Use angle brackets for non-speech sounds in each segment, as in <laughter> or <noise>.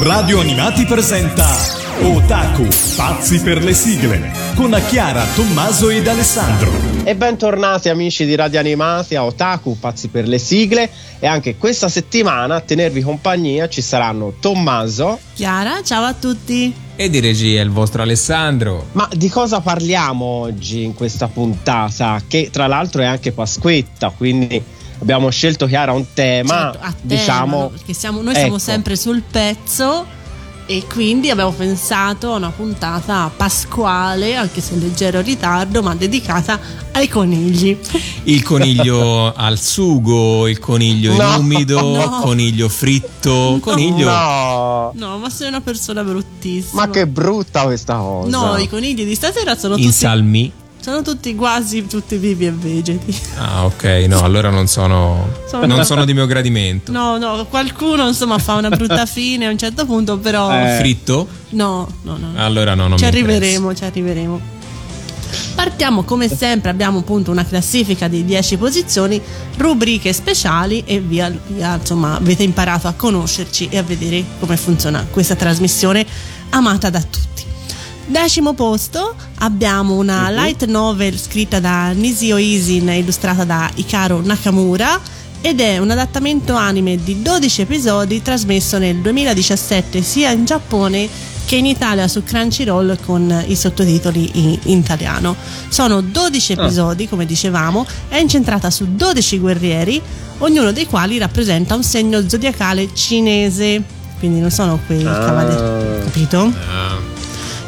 Radio Animati presenta Otaku, pazzi per le sigle, con Chiara, Tommaso ed Alessandro. E bentornati amici di Radio Animati a Otaku, pazzi per le sigle. E anche questa settimana a tenervi compagnia ci saranno Tommaso, Chiara, ciao a tutti. E di regia il vostro Alessandro. Ma di cosa parliamo oggi in questa puntata? Che tra l'altro è anche Pasquetta, quindi abbiamo scelto Chiara un tema, Certo, a tema, diciamo, no? perché siamo, noi siamo ecco. sempre sul pezzo e quindi abbiamo pensato a una puntata pasquale, anche se in leggero ritardo, ma dedicata ai conigli. Il coniglio <laughs> al sugo, il coniglio No. in umido, No. coniglio fritto, coniglio... No, No, ma sei una persona bruttissima. ma che brutta questa cosa. No, i conigli di stasera sono In tutti, salmi. Sono tutti quasi tutti vivi e vegeti. Ah, ok, no, allora non sono, Sono- non sono di mio gradimento. No, no, qualcuno insomma fa una brutta <laughs> fine a un certo punto, però Eh. Fritto? no, no, no. Allora no, non ci mi interessa. arriveremo, ci arriveremo. Partiamo come sempre, abbiamo appunto una classifica di 10 posizioni, rubriche speciali e via, via, insomma avete imparato a conoscerci e a vedere come funziona questa trasmissione amata da tutti. Decimo posto abbiamo una light novel scritta da Nisio Isin e illustrata da Hikaru Nakamura ed è un adattamento anime di 12 episodi trasmesso nel 2017 sia in Giappone che in Italia su Crunchyroll con i sottotitoli in, in italiano. Sono 12 episodi, come dicevamo, è incentrata su 12 guerrieri, ognuno dei quali rappresenta un segno zodiacale cinese, quindi non sono quei Ah. cavalieri, capito? Ah,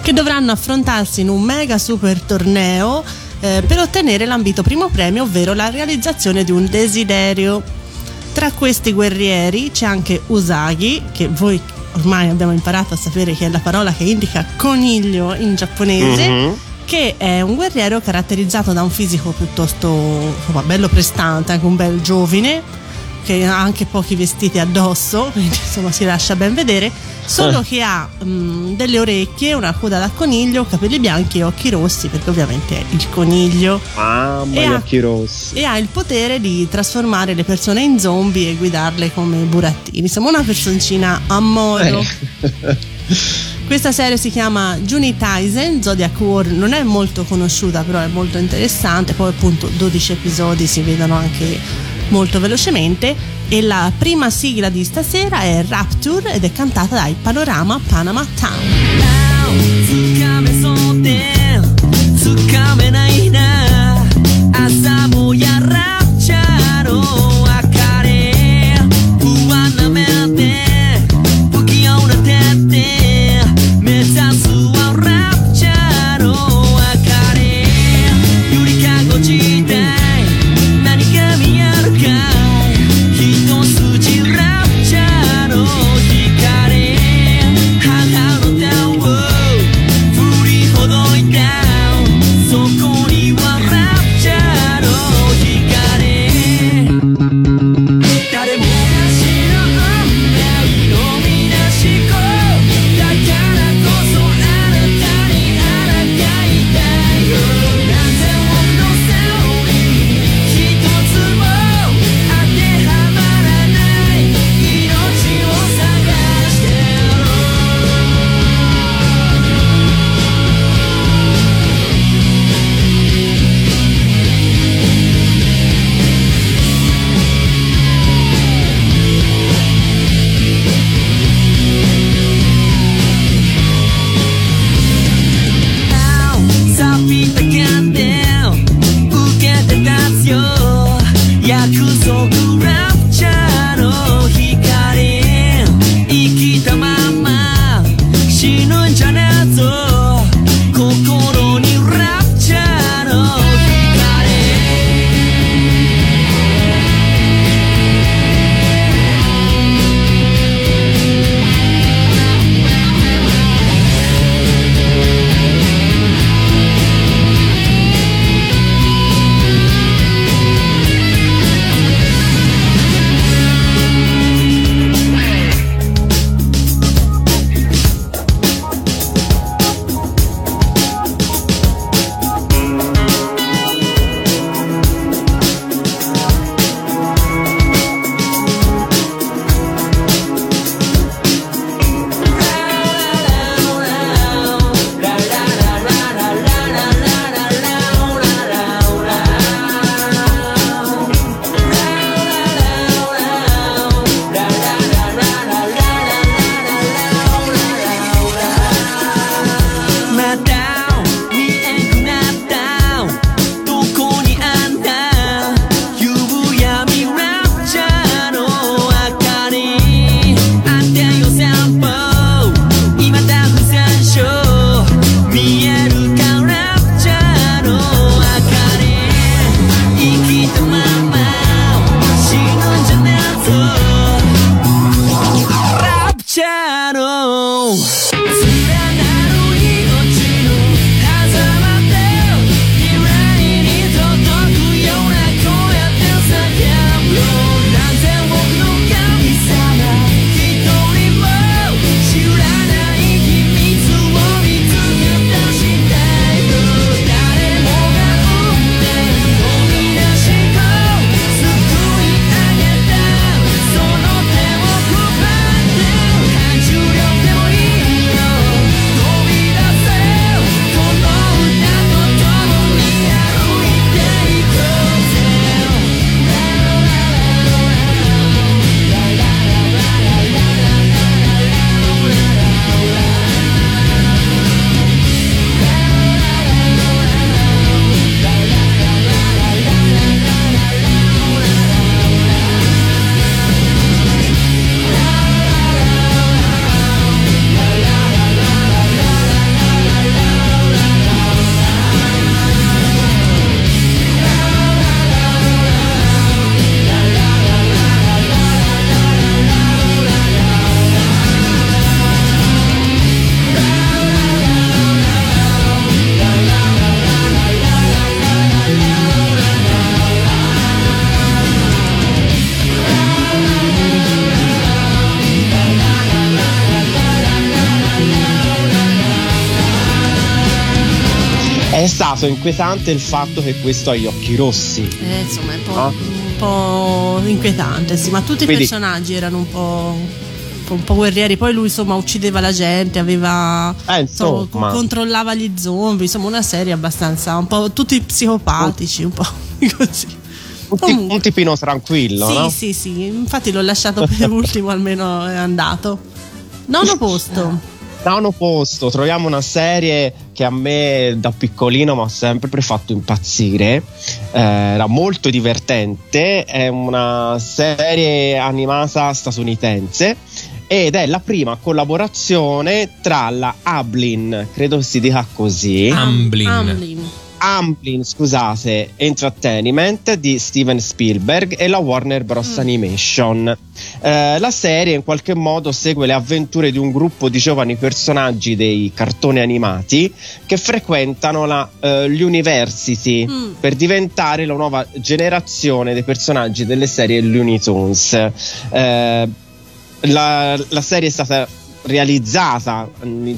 che dovranno affrontarsi in un mega super torneo eh, per ottenere l'ambito primo premio, ovvero la realizzazione di un desiderio. Tra questi guerrieri c'è anche Usagi, che voi ormai abbiamo imparato a sapere che è la parola che indica coniglio in giapponese, Mhm. che è un guerriero caratterizzato da un fisico piuttosto insomma, bello prestante, anche un bel giovine, che ha anche pochi vestiti addosso, quindi <laughs> insomma si lascia ben vedere, solo Eh. che ha mm, delle orecchie, una coda da coniglio, capelli bianchi e occhi rossi, perché ovviamente è il coniglio. Mamma, E gli ha- occhi rossi. E ha il potere di trasformare le persone in zombie e guidarle come burattini. Siamo una personcina a modo. Eh. <laughs> Questa serie si chiama Juni Taisen, Zodiac War non è molto conosciuta però è molto interessante, poi appunto 12 episodi si vedono anche molto velocemente e la prima sigla di stasera è Rapture ed è cantata dai Panorama Panama Town. È stato inquietante il fatto che questo ha gli occhi rossi. Eh, insomma, è un po', Ah. un po' inquietante, sì, ma tutti Quindi- i personaggi erano un po', un po' guerrieri. Poi lui, insomma, uccideva la gente, aveva. Eh, insomma. co- controllava gli zombie, insomma, una serie abbastanza. un po' tutti psicopatici, un po' <laughs> così. Un, Comunque. un tipino tranquillo, Sì, no? sì, sì, infatti l'ho lasciato per <laughs> ultimo, almeno è andato. Nono posto. Nono posto, troviamo una serie che a me da piccolino mi ha sempre fatto impazzire. Eh, era molto divertente. È una serie animata statunitense ed è la prima collaborazione tra la Ablin, credo si dica così. Amblin. Amblin. Amblin, scusate, Entertainment di Steven Spielberg e la Warner Bros. Animation. Eh, la serie in qualche modo segue le avventure di un gruppo di giovani personaggi dei cartoni animati che frequentano la, eh, l'University Mm. per diventare la nuova generazione dei personaggi delle serie Looney Tunes. Eh, la, la serie è stata realizzata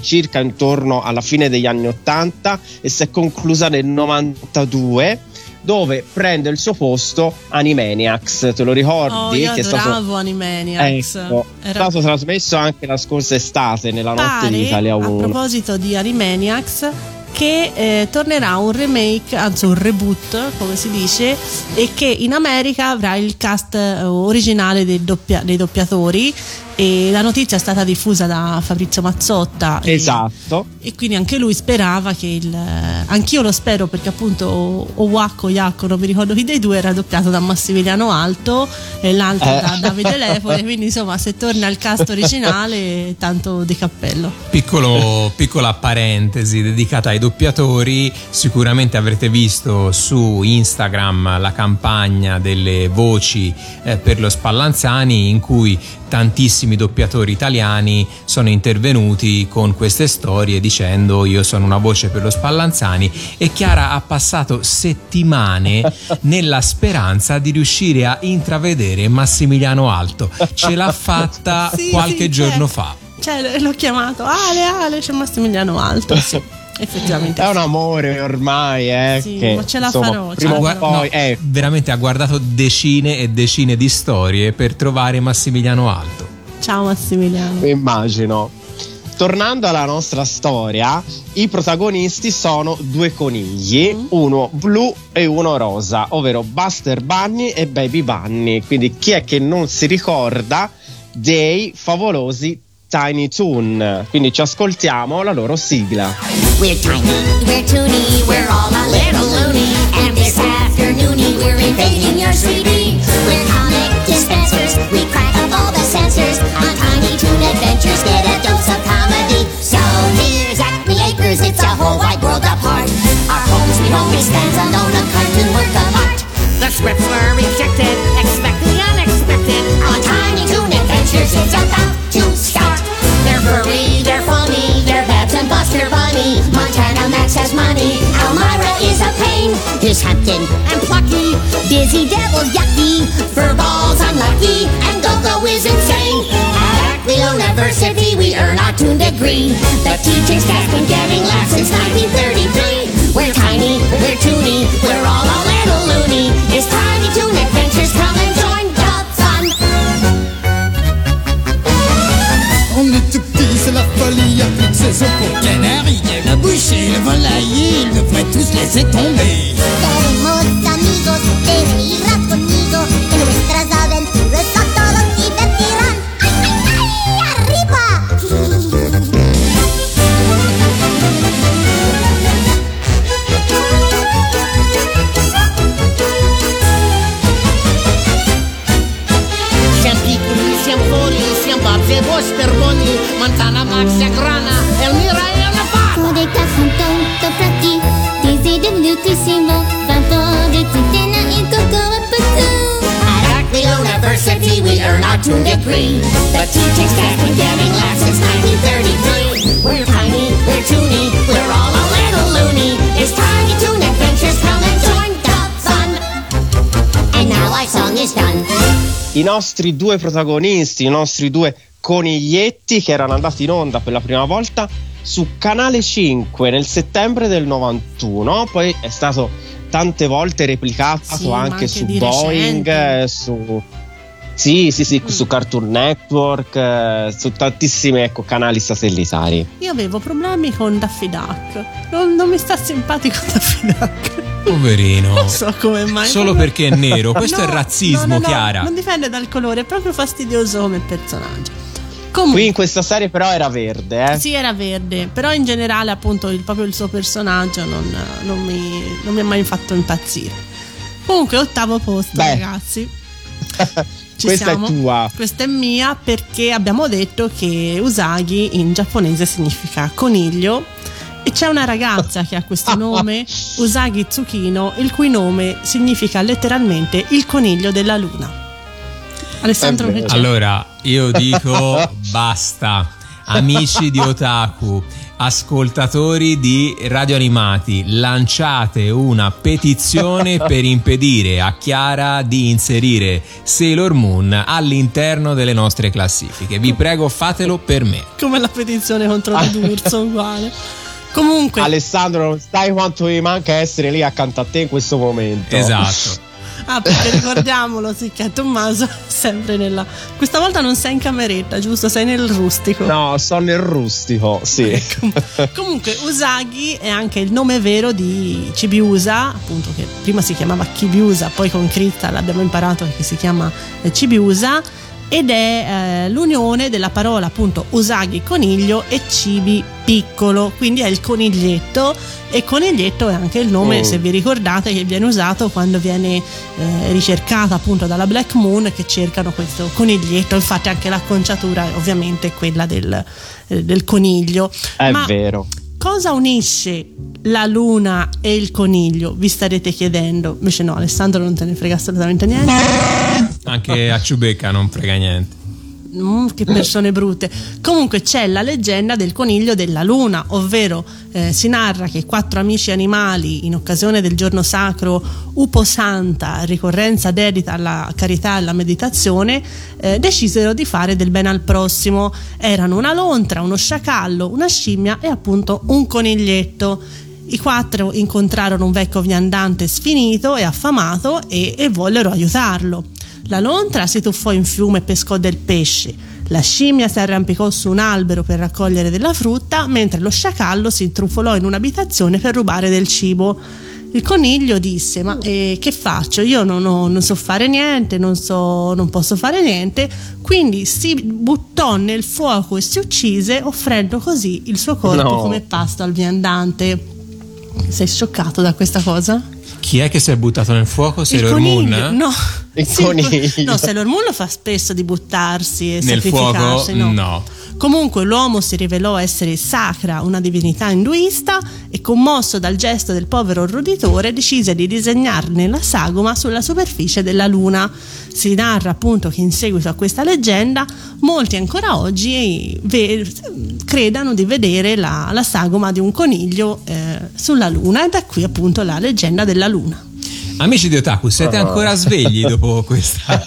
circa intorno alla fine degli anni 80 e si è conclusa nel 92 dove prende il suo posto Animaniacs te lo Oh, ricordi? io che è stato, Animaniacs. ecco, è Era- stato trasmesso anche la scorsa estate nella notte pare, di Italia a 1 proposito di Animaniacs che eh, tornerà un remake, anzi un reboot come si dice e che in America avrà il cast eh, originale dei, doppia- dei doppiatori e la notizia è stata diffusa da Fabrizio Mazzotta e- esatto. e quindi anche lui sperava che il anch'io lo spero perché appunto Owacco Iacco non mi ricordo chi dei due era doppiato da Massimiliano Alto e l'altro Eh. da Davide <laughs> Lepore quindi insomma se torna al cast originale tanto di cappello. Piccolo- <laughs> piccola parentesi dedicata ai doppiatori, sicuramente avrete visto su Instagram la campagna delle voci eh, per lo Spallanzani in cui tantissimi doppiatori italiani sono intervenuti con queste storie dicendo io sono una voce per lo Spallanzani e Chiara ha passato settimane <laughs> nella speranza di riuscire a intravedere Massimiliano Alto. Ce l'ha fatta Sì, qualche sì, giorno cioè, fa. cioè l'ho chiamato Ale Ale c'è Massimiliano Alto sì <laughs> effettivamente è un amore ormai eh, Sì, che, ma ce la insomma, farò, prima la o farò. poi No, eh, veramente ha guardato decine e decine di storie per trovare Massimiliano Alto. ciao Massimiliano Immagino. Tornando alla nostra storia, i protagonisti sono due conigli, Mm. uno blu e uno rosa, ovvero Buster Bunny e Baby Bunny. Quindi chi è che non si ricorda dei favolosi Tiny Toon? Quindi ci ascoltiamo la loro sigla. We're tiny, we're toony, we're all a little loony. And this afternoony, we're invading your 3D. We're comic dispensers, we crack up all the sensors. On Tiny Toon Adventures, get a dose of comedy. So here's Acme Acres, it's a whole wide world apart. Our home sweet home stands alone, a cartoon work of art. The scripts were rejected, expect the unexpected. On Tiny Toon Adventures, it's about to furry, they're funny, they're Babs and Buster Bunny. Montana Max has money, Elmira is a pain. Here's Hampton and Plucky, Dizzy Devil's yucky, Furballs unlucky, and Go-Go is insane. At Acme University, we earn our Toon degree. The teaching staff's been getting laughs since 1933. We're tiny, we're toony, we're all a little loony. It's Tiny Toon c'est la folie, de saison pour canari. Le boucher, le volailler, ils devraient tous laisser tomber. Montana Max grana, Elmira è una pata. Con dei caffantoni frati, desi dell'ultissimo, fanto di Tintena e Coco e Putu. At Acme University we earn our Toon degree. The teaching staff been getting laughs since 1933. We're tiny, we're toony, we're all a little loony. It's Tiny Toon Adventures, come and join the fun. And now our song is done. I nostri due protagonisti, i nostri due coniglietti che erano andati in onda per la prima volta su Canale 5 nel settembre del 91, poi è stato tante volte replicato Sì, anche, anche su Boeing, recente. su sì, sì, sì, Mm. su Cartoon Network, eh, su tantissimi ecco, canali satellitari. Io avevo problemi con Daffy Duck. Non, non mi sta simpatico <laughs> Daffy Duck. Poverino. Non so come mai. Solo perché è nero. Questo No, è razzismo, no, no, no, Chiara. Non dipende dal colore, è proprio fastidioso come personaggio. Qui Comunque, in questa serie però era verde, eh. sì, era verde, però in generale, appunto, il, proprio il suo personaggio non, non mi, non mi ha mai fatto impazzire. Comunque, ottavo posto, Beh. ragazzi. <laughs> Ci Questa siamo. è tua. Questa è mia perché abbiamo detto che Usagi in giapponese significa coniglio. E c'è una ragazza che ha questo <laughs> nome, Usagi Tsukino, il cui nome significa letteralmente il coniglio della luna. Alessandro c'è? Allora, io dico <laughs> basta. Amici di Otaku, ascoltatori di Radio Animati, lanciate una petizione <laughs> per impedire a Chiara di inserire Sailor Moon all'interno delle nostre classifiche. Vi prego, fatelo per me. come la petizione contro la D'Urso <laughs> uguale. Comunque, Alessandro, non sai quanto mi manca essere lì accanto a te in questo momento. Esatto. Ah, perché <laughs> ricordiamolo, sì, che Tommaso è <laughs> sempre nella. Questa volta non sei in cameretta, giusto? Sei nel rustico. No, sto nel rustico, sì. Ecco. Comunque, Usagi è anche il nome vero di Chibiusa, appunto, che prima si chiamava Kibiusa, poi con Crystal abbiamo imparato che si chiama eh, Chibiusa. Ed è eh, l'unione della parola appunto Usagi coniglio e Cibi piccolo, quindi è il coniglietto e coniglietto è anche il nome, Mm. se vi ricordate, che viene usato quando viene eh, ricercata appunto dalla Black Moon che cercano questo coniglietto, infatti anche l'acconciatura è ovviamente quella del, eh, del coniglio. È Ma vero. Cosa unisce la luna e il coniglio? Vi starete chiedendo. Invece no, Alessandro non te ne frega assolutamente niente. Anche a Ciubecca non frega niente. Mm, che persone brutte. Comunque c'è la leggenda del coniglio della luna, ovvero eh, si narra che quattro amici animali, in occasione del giorno sacro Upo Santa, ricorrenza dedita alla carità e alla meditazione, eh, decisero di fare del bene al prossimo. Erano una lontra, uno sciacallo, una scimmia e appunto un coniglietto. I quattro incontrarono un vecchio viandante sfinito e affamato e, e vollero aiutarlo. La lontra si tuffò in fiume e pescò del pesce. La scimmia si arrampicò su un albero per raccogliere della frutta, mentre lo sciacallo si intrufolò in un'abitazione per rubare del cibo. Il coniglio disse: Ma eh, che faccio? Io non, ho- non so fare niente, non, so, non posso fare niente. Quindi si buttò nel fuoco e si uccise, offrendo così il suo corpo No. come pasto al viandante. Sei scioccato da questa cosa? Chi è che si è buttato nel fuoco? Sailor Moon? coniglio, No. Il Sì, <laughs> coniglio. No, Sailor Moon lo fa spesso di buttarsi e Nel sacrificarsi. fuoco? no. No. Comunque l'uomo si rivelò essere Sacra, una divinità induista, e commosso dal gesto del povero roditore decise di disegnarne la sagoma sulla superficie della luna. Si narra appunto che in seguito a questa leggenda molti ancora oggi ve- credano di vedere la, la sagoma di un coniglio eh, sulla luna e da qui appunto la leggenda della luna. Amici di Otaku, siete ancora svegli <laughs> dopo questa,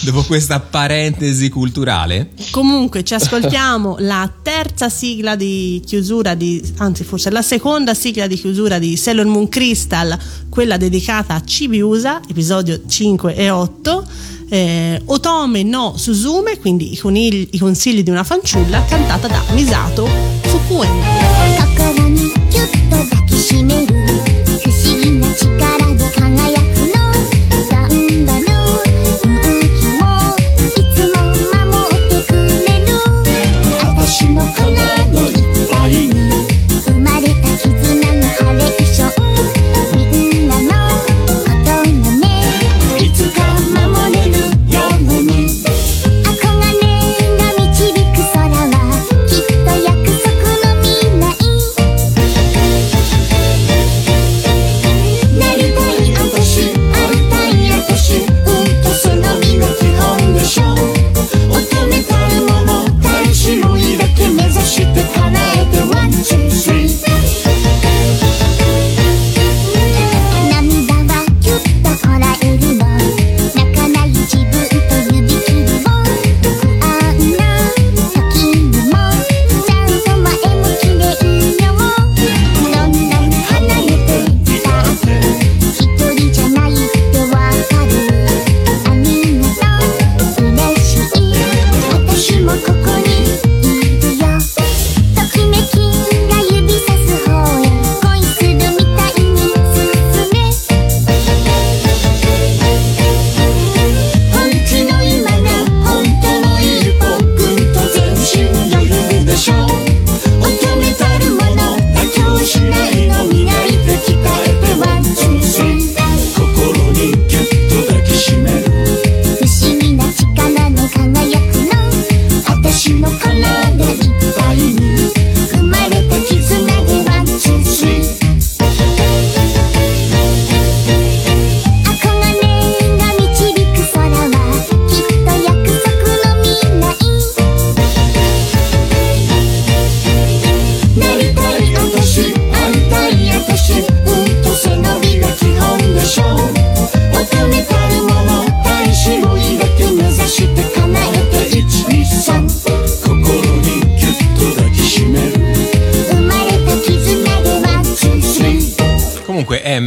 dopo questa parentesi culturale? Comunque ci ascoltiamo la terza sigla di chiusura di, anzi forse la seconda sigla di chiusura di Sailor Moon Crystal, quella dedicata a Chibiusa, episodio 5 e 8. Eh, Otome no Suzume, quindi i, conigli- i consigli di una fanciulla, cantata da Misato Fukuenda. 力で輝く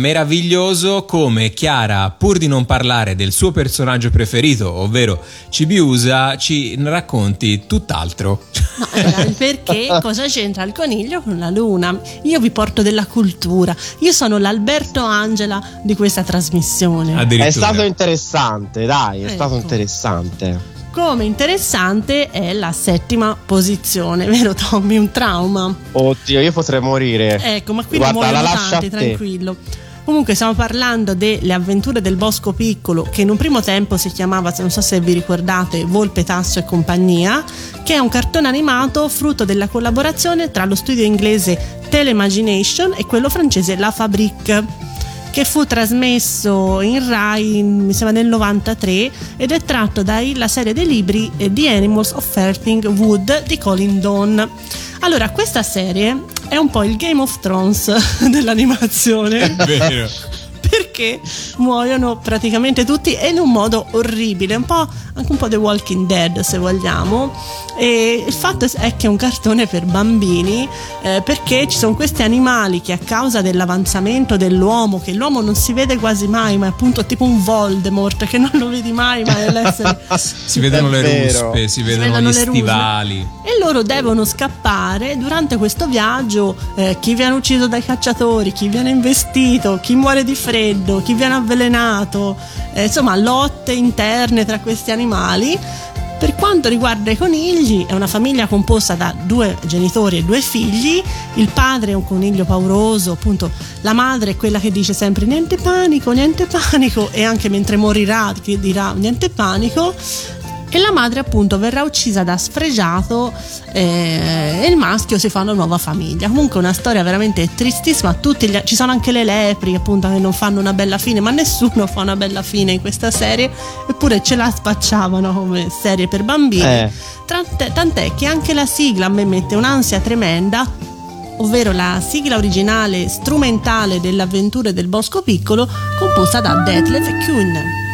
meraviglioso come Chiara, pur di non parlare del suo personaggio preferito, ovvero Cibiusa, ci racconti tutt'altro. No, perché <laughs> cosa c'entra il coniglio con la luna? Io vi porto della cultura. Io sono l'Alberto Angela di questa trasmissione. Addirittura. È stato interessante, dai, è Ecco. stato interessante. Come interessante è la settima posizione, <laughs> vero Tommy? Un trauma. Oddio, io potrei morire. Ecco, ma qui Guarda, la muoiono lascio tanti, a te. Comunque stiamo parlando delle avventure del bosco piccolo che in un primo tempo si chiamava, non so se vi ricordate, Volpe Tasso e compagnia, che è un cartone animato frutto della collaborazione tra lo studio inglese Teleimagination e quello francese La Fabrique che fu trasmesso in Rai mi sembra nel 93 ed è tratto dalla serie dei libri eh, The Animals of Earthing Wood di Colin Dawn. Allora, questa serie è un po' il Game of Thrones <laughs> dell'animazione Vero. Perché muoiono praticamente tutti e in un modo orribile, un po' anche un po' The Walking Dead se vogliamo. E il fatto è che è un cartone per bambini eh, perché ci sono questi animali che a causa dell'avanzamento dell'uomo, che l'uomo non si vede quasi mai, ma è appunto tipo un Voldemort che non lo vedi mai, ma è l'essere <laughs> Si vedono È le vero. ruspe, si vedono, vedono gli ruspe. stivali. e loro devono scappare durante questo viaggio eh, chi viene ucciso dai cacciatori chi viene investito chi muore di freddo chi viene avvelenato eh, insomma lotte interne tra questi animali per quanto riguarda i conigli, è una famiglia composta da due genitori e due figli. Il padre è un coniglio pauroso, appunto, la madre è quella che dice sempre niente panico, niente panico, e anche mentre morirà dirà niente panico. E la madre, appunto, verrà uccisa da sfregiato eh, e il maschio si fa una nuova famiglia. Comunque, una storia veramente tristissima. Tutti gli- ci sono anche le lepri, appunto, che non fanno una bella fine, ma nessuno fa una bella fine in questa serie. Eppure ce la spacciavano come serie per bambini. Eh. Tant'è, tant'è che anche la sigla a me mette un'ansia tremenda, ovvero la sigla originale strumentale delle avventure del Bosco Piccolo, composta da Detlef Kuhn.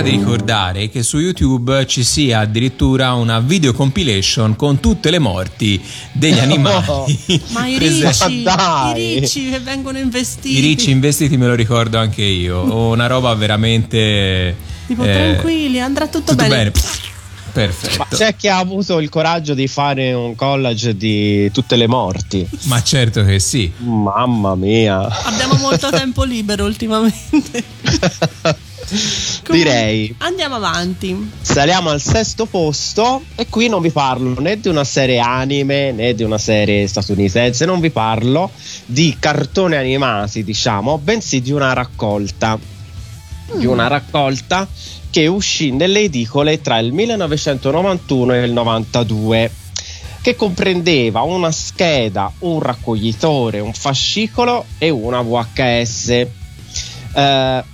Sembra di ricordare che su YouTube ci sia addirittura una video compilation con tutte le morti degli <laughs> animali. Ma i presenti. <laughs> ricci, Ma i ricci che vengono investiti. I ricci investiti me lo ricordo anche io. Ho <laughs> una roba veramente. Tipo, eh, tranquilli, andrà tutto, tutto bene. bene. Perfetto. Ma c'è chi ha avuto il coraggio di fare un collage di tutte le morti. Ma certo che sì. Mamma mia. Abbiamo molto tempo libero ultimamente. Direi. Andiamo avanti. Saliamo al sesto posto e qui non vi parlo né di una serie anime né di una serie statunitense, non vi parlo di cartoni animati, diciamo, bensì di una raccolta. Di una raccolta che uscì nelle edicole tra il 1991 e il 92 che comprendeva una scheda, un raccoglitore, un fascicolo e una VHS. Eh,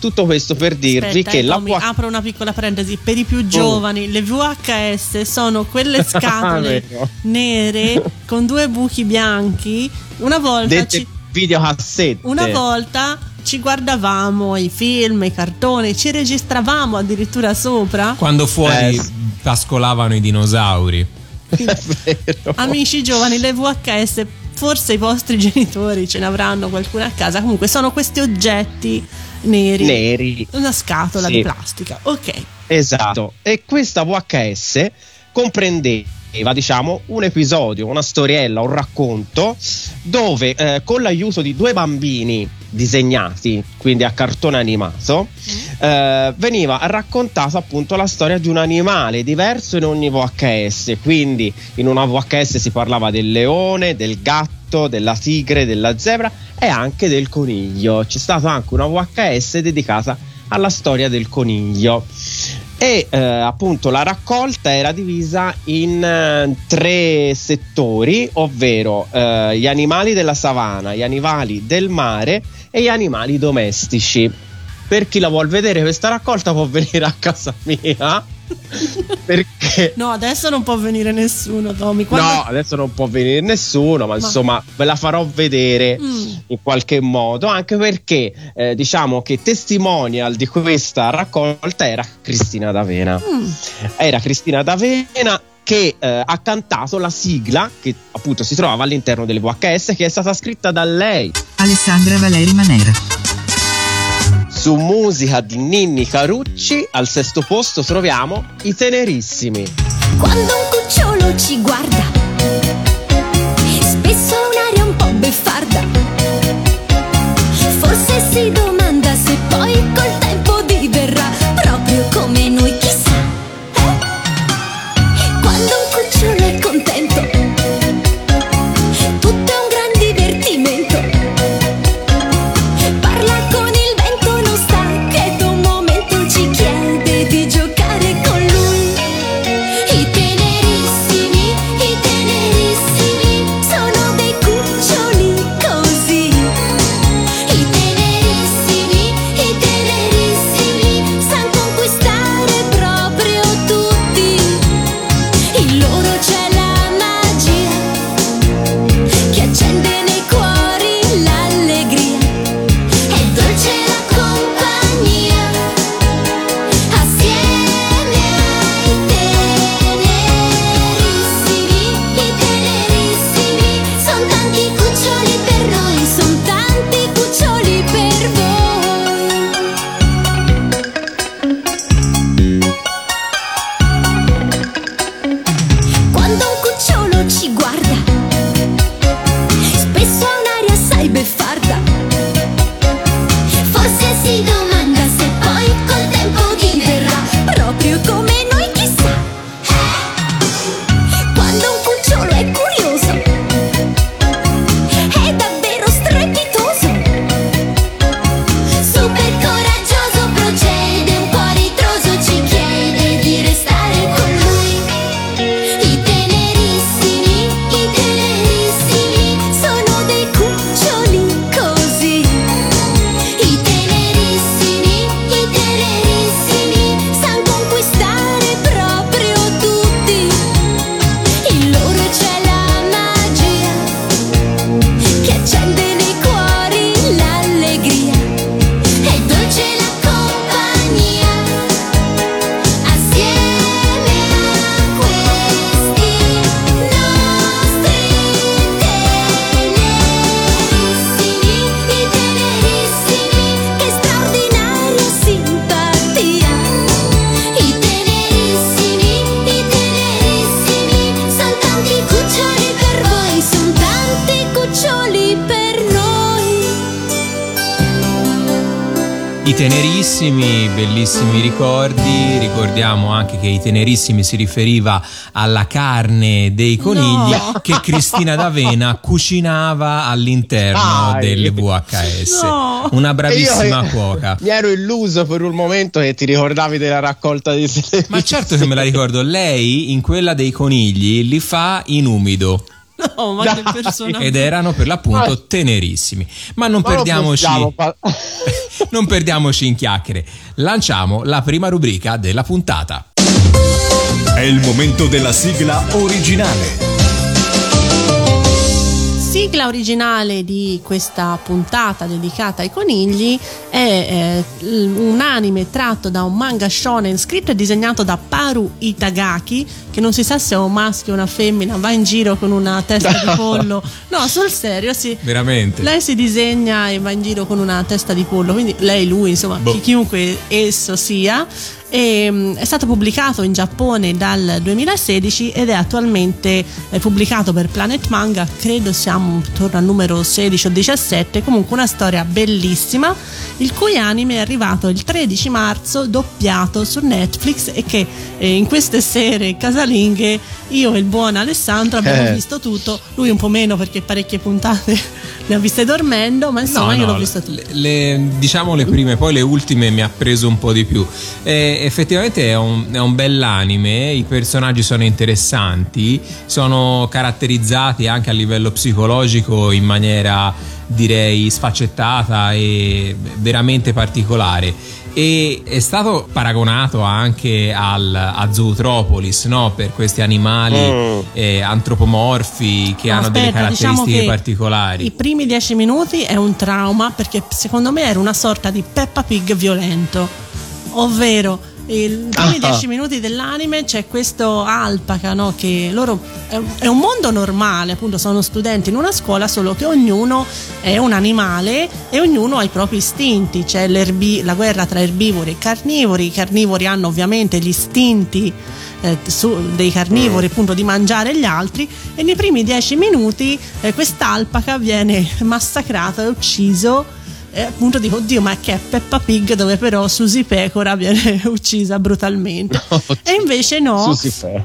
tutto questo per dirvi Aspetta, che eh, la Tommy, apro una piccola parentesi. Per i più giovani, le VHS sono quelle <laughs> scatole Vero. nere <laughs> con due buchi bianchi. Una volta, dette ci, videocassette. una volta ci guardavamo i film, i cartoni, ci registravamo addirittura sopra. Quando fuori Eh. pascolavano i dinosauri. <laughs> È vero. Amici giovani, le VHS, forse i vostri genitori ce ne avranno qualcuna a casa. Comunque, sono questi oggetti neri. Neri. Una scatola Sì. di plastica. Ok. Esatto. E questa VHS comprendeva, diciamo, un episodio, una storiella, un racconto dove eh, con l'aiuto di due bambini disegnati, quindi a cartone animato, eh, veniva raccontata appunto la storia di un animale diverso in ogni VHS. Quindi in una VHS si parlava del leone, del gatto, della tigre, della zebra e anche del coniglio. C'è stata anche una VHS dedicata alla storia del coniglio. E eh, appunto la raccolta era divisa in eh, tre settori, ovvero eh, gli animali della savana, gli animali del mare e gli animali domestici. Per chi la vuol vedere questa raccolta può venire a casa mia <laughs> perché No, adesso non può venire nessuno, Tommy. Quando- No, adesso non può venire nessuno, ma, insomma ve la farò vedere Mm. in qualche modo, anche perché eh, diciamo che testimonial di questa raccolta era Cristina D'Avena. Mm. Era Cristina D'Avena che eh, ha cantato la sigla che appunto si trovava all'interno delle VHS che è stata scritta da lei Alessandra Valeri Manera. Su musica di Ninni Carucci. Al sesto posto troviamo i Tenerissimi. Quando un cucciolo ci guarda, spesso un'aria un po' beffarda. Forse si domanda se poi col bellissimi ricordi. Ricordiamo anche che i tenerissimi si riferiva alla carne dei conigli No. che Cristina D'Avena <laughs> cucinava all'interno Dai. delle VHS. No. Una bravissima io, cuoca. Mi <laughs> ero illuso per un momento che ti ricordavi della raccolta di Tenerissimi. Ma certo che me la ricordo, lei in quella dei conigli li fa in umido. No, ma che persona. ed erano per l'appunto tenerissimi. Ma non Ma perdiamoci, possiamo <laughs> non perdiamoci in chiacchiere. Lanciamo la prima rubrica della puntata. È il momento della sigla originale. Sigla originale di questa puntata dedicata ai conigli è eh, un anime tratto da un manga shonen scritto e disegnato da Paru Itagaki che non si sa se è un maschio o una femmina va in giro con una testa di <laughs> pollo no sul serio sì Veramente. lei si disegna e va in giro con una testa di pollo, quindi lei, lui, insomma, Boh. chi- chiunque esso sia. E, mm, è stato pubblicato in Giappone dal 2016 ed è attualmente eh, pubblicato per Planet Manga, credo siamo intorno al numero 16 o 17, comunque una storia bellissima, il cui anime è arrivato il 13 marzo doppiato su Netflix e che eh, in queste sere casalinghe io e il buon Alessandro abbiamo Eh. visto tutto, lui un po' meno perché parecchie puntate le ha viste dormendo, ma insomma No, io no, l'ho vista tutta. le- le- diciamo le prime, poi le ultime mi ha preso un po' di più. Eh, effettivamente è un, è un bell'anime, i personaggi sono interessanti, sono caratterizzati anche a livello psicologico in maniera direi sfaccettata e veramente particolare. E è stato paragonato anche al, a Zootropolis no? per questi animali Mm. eh, antropomorfi che No, hanno delle aspetta, diciamo caratteristiche che particolari. I primi dieci minuti è un trauma perché secondo me era una sorta di Peppa Pig violento, ovvero i primi Ah. dieci minuti dell'anime c'è questo alpaca no, che loro è, un mondo normale appunto sono studenti in una scuola solo che ognuno è un animale e ognuno ha i propri istinti. C'è la guerra tra erbivori e carnivori. I carnivori hanno ovviamente gli istinti eh, su- dei carnivori appunto di mangiare gli altri. E nei primi dieci minuti eh, quest'alpaca viene <laughs> massacrato e ucciso e appunto dico oddio ma che è Peppa Pig dove però Susi Pecora viene <laughs> uccisa brutalmente? <laughs> E invece no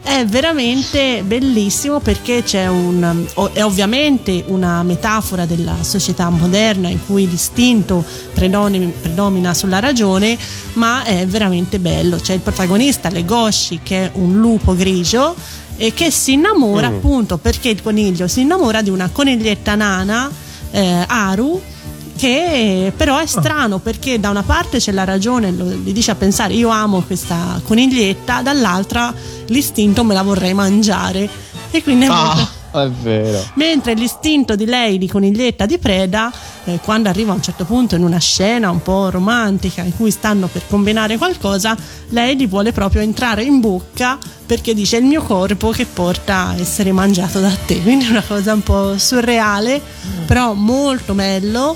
è veramente bellissimo perché c'è un è ovviamente una metafora della società moderna in cui l'istinto predomina, sulla ragione ma è veramente bello. C'è il protagonista Legoshi che è un lupo grigio e che si innamora appunto perché il coniglio si innamora di una coniglietta nana eh, Aru che però è strano perché da una parte c'è la ragione, lo, gli dice a pensare io amo questa coniglietta, dall'altra l'istinto me la vorrei mangiare e quindi è Ah, è vero. Mentre l'istinto di lei di coniglietta di preda, eh, quando arriva a un certo punto in una scena un po' romantica in cui stanno per combinare qualcosa, lei gli vuole proprio entrare in bocca perché dice il mio corpo che porta a essere mangiato da te. <laughs> Quindi è una cosa un po' surreale, però molto bello.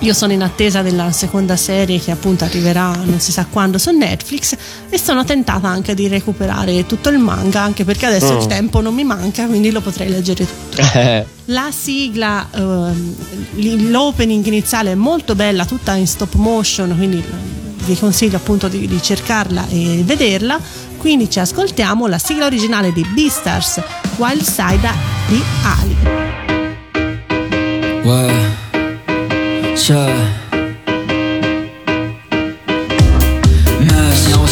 Io sono in attesa della seconda serie che appunto arriverà non si sa quando su Netflix e sono tentata anche di recuperare tutto il manga anche perché adesso il tempo non mi manca quindi lo potrei leggere tutto. <laughs> La sigla, ehm, l'opening iniziale è molto bella, tutta in stop motion, quindi eh, vi consiglio appunto di, di cercarla e vederla. Quindi ci ascoltiamo la sigla originale di Beastars Wild Side di Ali. What? Sure.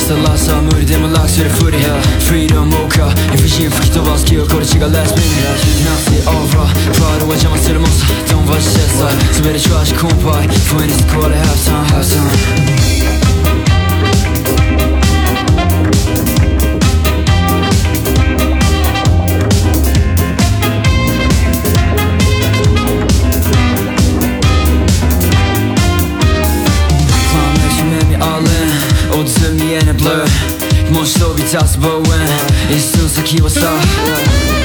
the last time we did my last year for you freedom mocha if you fuck to was kill core chiga last been nothing over. But what I'm still most don't watch this side so trash compa for any score half time half time もし飛び立つボーエン一寸先はさ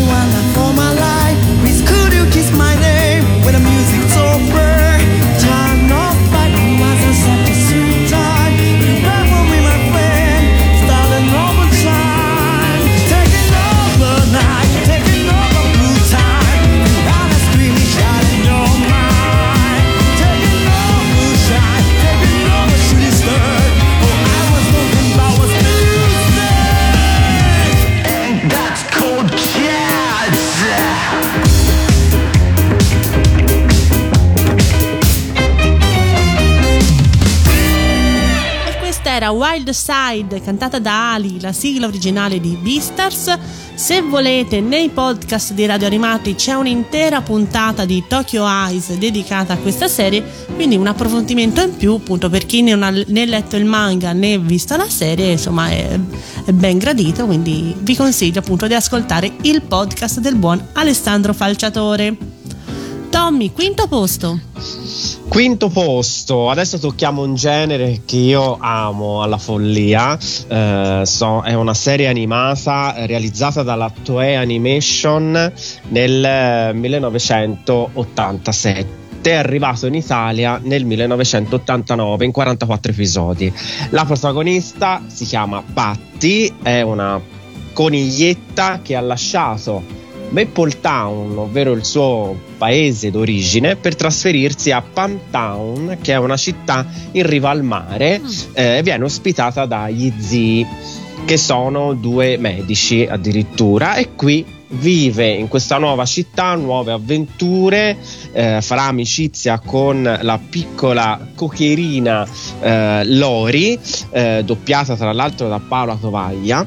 one Wild Side cantata da Ali, la sigla originale di Beastars. Se volete, nei podcast di Radio Animati c'è un'intera puntata di Tokyo Eyes dedicata a questa serie, quindi un approfondimento in più, appunto per chi non ha né letto il manga né visto la serie, insomma è, è ben gradito, quindi vi consiglio appunto di ascoltare il podcast del buon Alessandro Falciatore. Tommy, quinto posto. Quinto posto, adesso tocchiamo un genere che io amo alla follia, eh, so- è una serie animata realizzata dalla Toei Animation nel eh, 1987 è arrivato in Italia nel 1989 in 44 episodi. La protagonista si chiama Patty, è una coniglietta che ha lasciato Maple Town, ovvero il suo paese d'origine, per trasferirsi a Palm Town, che è una città in riva al mare, eh, e viene ospitata dagli zii, che sono due medici addirittura, e qui vive in questa nuova città nuove avventure, eh, farà amicizia con la piccola cocherina eh, Lori, eh, doppiata tra l'altro da Paola Tovaglia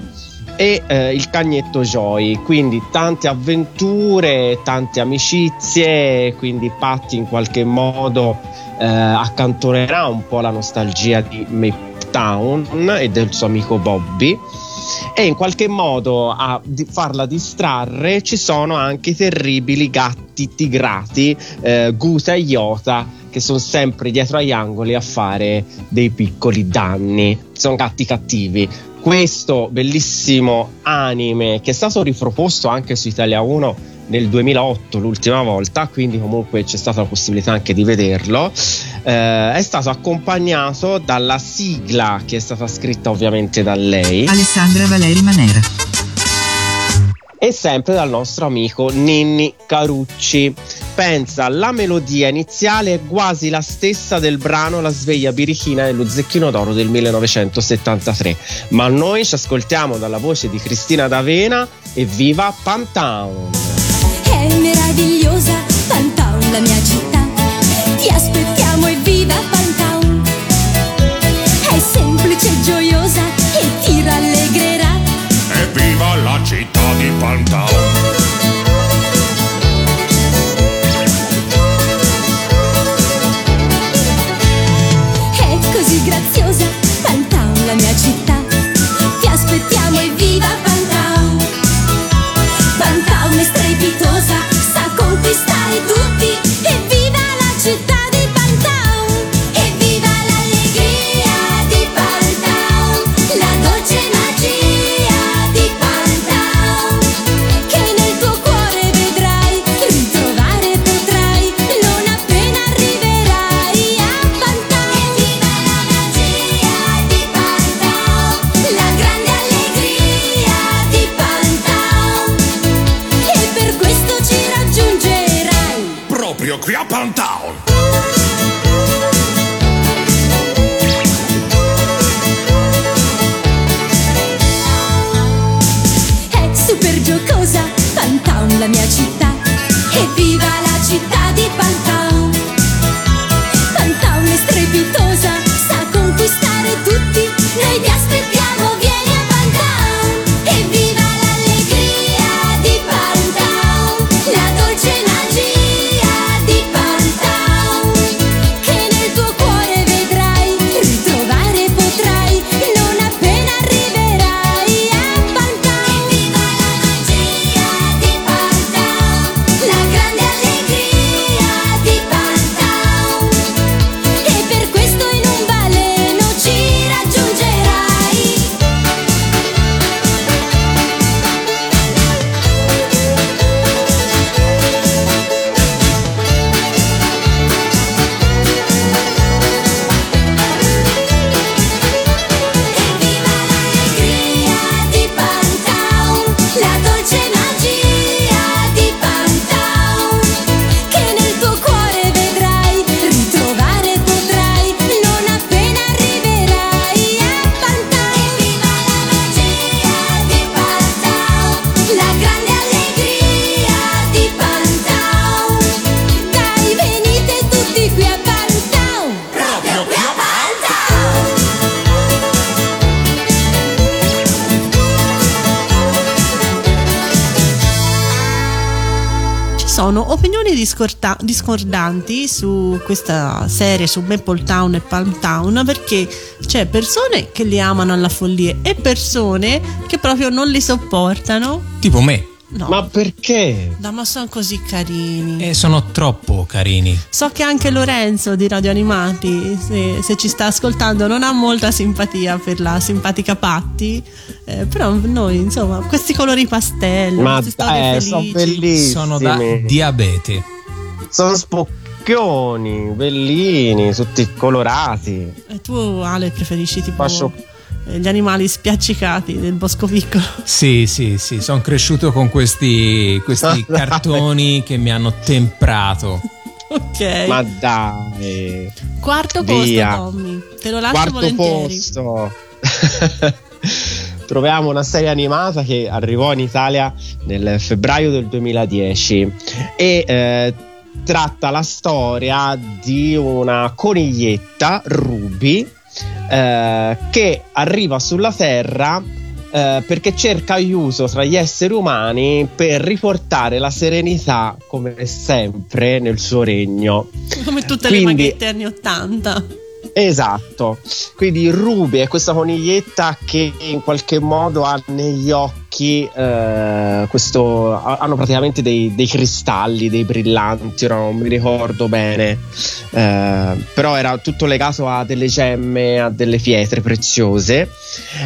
e eh, il cagnetto Joy, quindi tante avventure, tante amicizie, quindi Patti in qualche modo eh, accantonerà un po' la nostalgia di Mape Town e del suo amico Bobby. E in qualche modo a farla distrarre ci sono anche i terribili gatti tigrati eh, Guta e Iota che sono sempre dietro agli angoli a fare dei piccoli danni. Sono gatti cattivi questo bellissimo anime che è stato riproposto anche su Italia 1 nel 2008 l'ultima volta, quindi comunque c'è stata la possibilità anche di vederlo. eh, è stato accompagnato dalla sigla che è stata scritta ovviamente da lei Alessandra Valeri Manera. e sempre dal nostro amico Ninni Carucci. Pensa, la melodia iniziale è quasi la stessa del brano La sveglia birichina dello Zecchino d'Oro del 1973, ma noi ci ascoltiamo dalla voce di Cristina D'Avena e viva Pantown! È meravigliosa Pantown, la mia città. Ti aspettiamo e viva Pantown. È semplice e gioiosa e ti rallegrerà. Evviva la città di Pantown! Discordanti su questa serie, su Maple Town e Palm Town, perché c'è persone che li amano alla follia e persone che proprio non li sopportano. Tipo me. No. Ma perché? No, ma sono così carini. E sono troppo carini. So che anche Lorenzo di Radio Animati, se, se ci sta ascoltando, non ha molta simpatia per la simpatica Patti, eh, però noi, insomma, questi colori pastello, Ma queste storie eh, sono felici. bellissimi. Sono da diabete. Sono spocchioni, bellini, tutti colorati. E tu, Ale, preferisci tipo Faccio- eh, gli animali spiaccicati del bosco piccolo? <laughs> Sì, sì, sì, sono cresciuto con questi, questi <laughs> cartoni che mi hanno temprato. ok. Ma dai. Quarto Via. posto, Tommy. Te lo lascio Quarto volentieri. posto. <laughs> Troviamo una serie animata che arrivò in Italia nel febbraio del 2010 e eh, tratta la storia di una coniglietta, Ruby, eh, che arriva sulla Terra eh, perché cerca aiuto tra gli esseri umani per riportare la serenità, come sempre, nel suo regno. Come tutte le Quindi- maghette anni 80. Esatto, quindi Ruby è questa coniglietta che in qualche modo ha negli occhi eh, questo, ha- hanno praticamente dei, dei cristalli, dei brillanti, ora non mi ricordo bene, eh, però era tutto legato a delle gemme, a delle pietre preziose.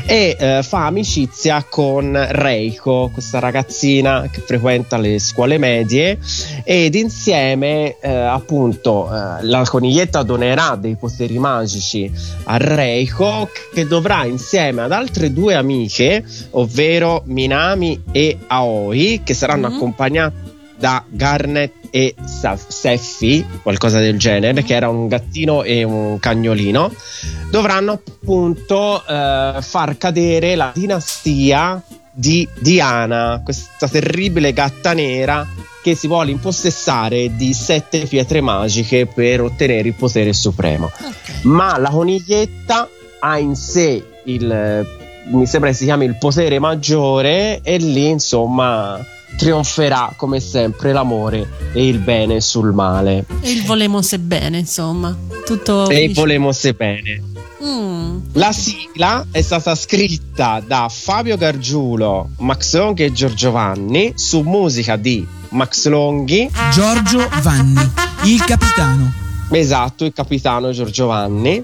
E eh, fa amicizia con Reiko, questa ragazzina che frequenta le scuole medie. Ed insieme eh, appunto eh, la coniglietta donerà dei poteri magici a Reiko che dovrà insieme ad altre due amiche ovvero Minami e Aoi che saranno Mhm. accompagnate da Garnet e Seffi, qualcosa del genere, che era un gattino e un cagnolino, dovranno appunto eh, far cadere la dinastia di Diana, questa terribile gatta nera che si vuole impossessare di sette pietre magiche per ottenere il potere supremo. Ma la coniglietta ha in sé il mi sembra che si chiami il potere maggiore e lì insomma trionferà come sempre l'amore e il bene sul male. E il volemo se bene, insomma. Tutto E felice. volemo se bene. Mm. La sigla è stata scritta da Fabio Gargiulo, Max Longhi e Giorgio Vanni su musica di Max Longhi, Giorgio Vanni, il capitano. esatto, il capitano Giorgio Vanni,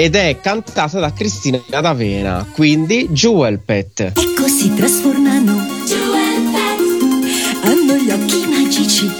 ed è cantata da Cristina D'Avena, quindi Jewel Pet. Ecco si trasformano. Jewel Pet. Hanno gli occhi magici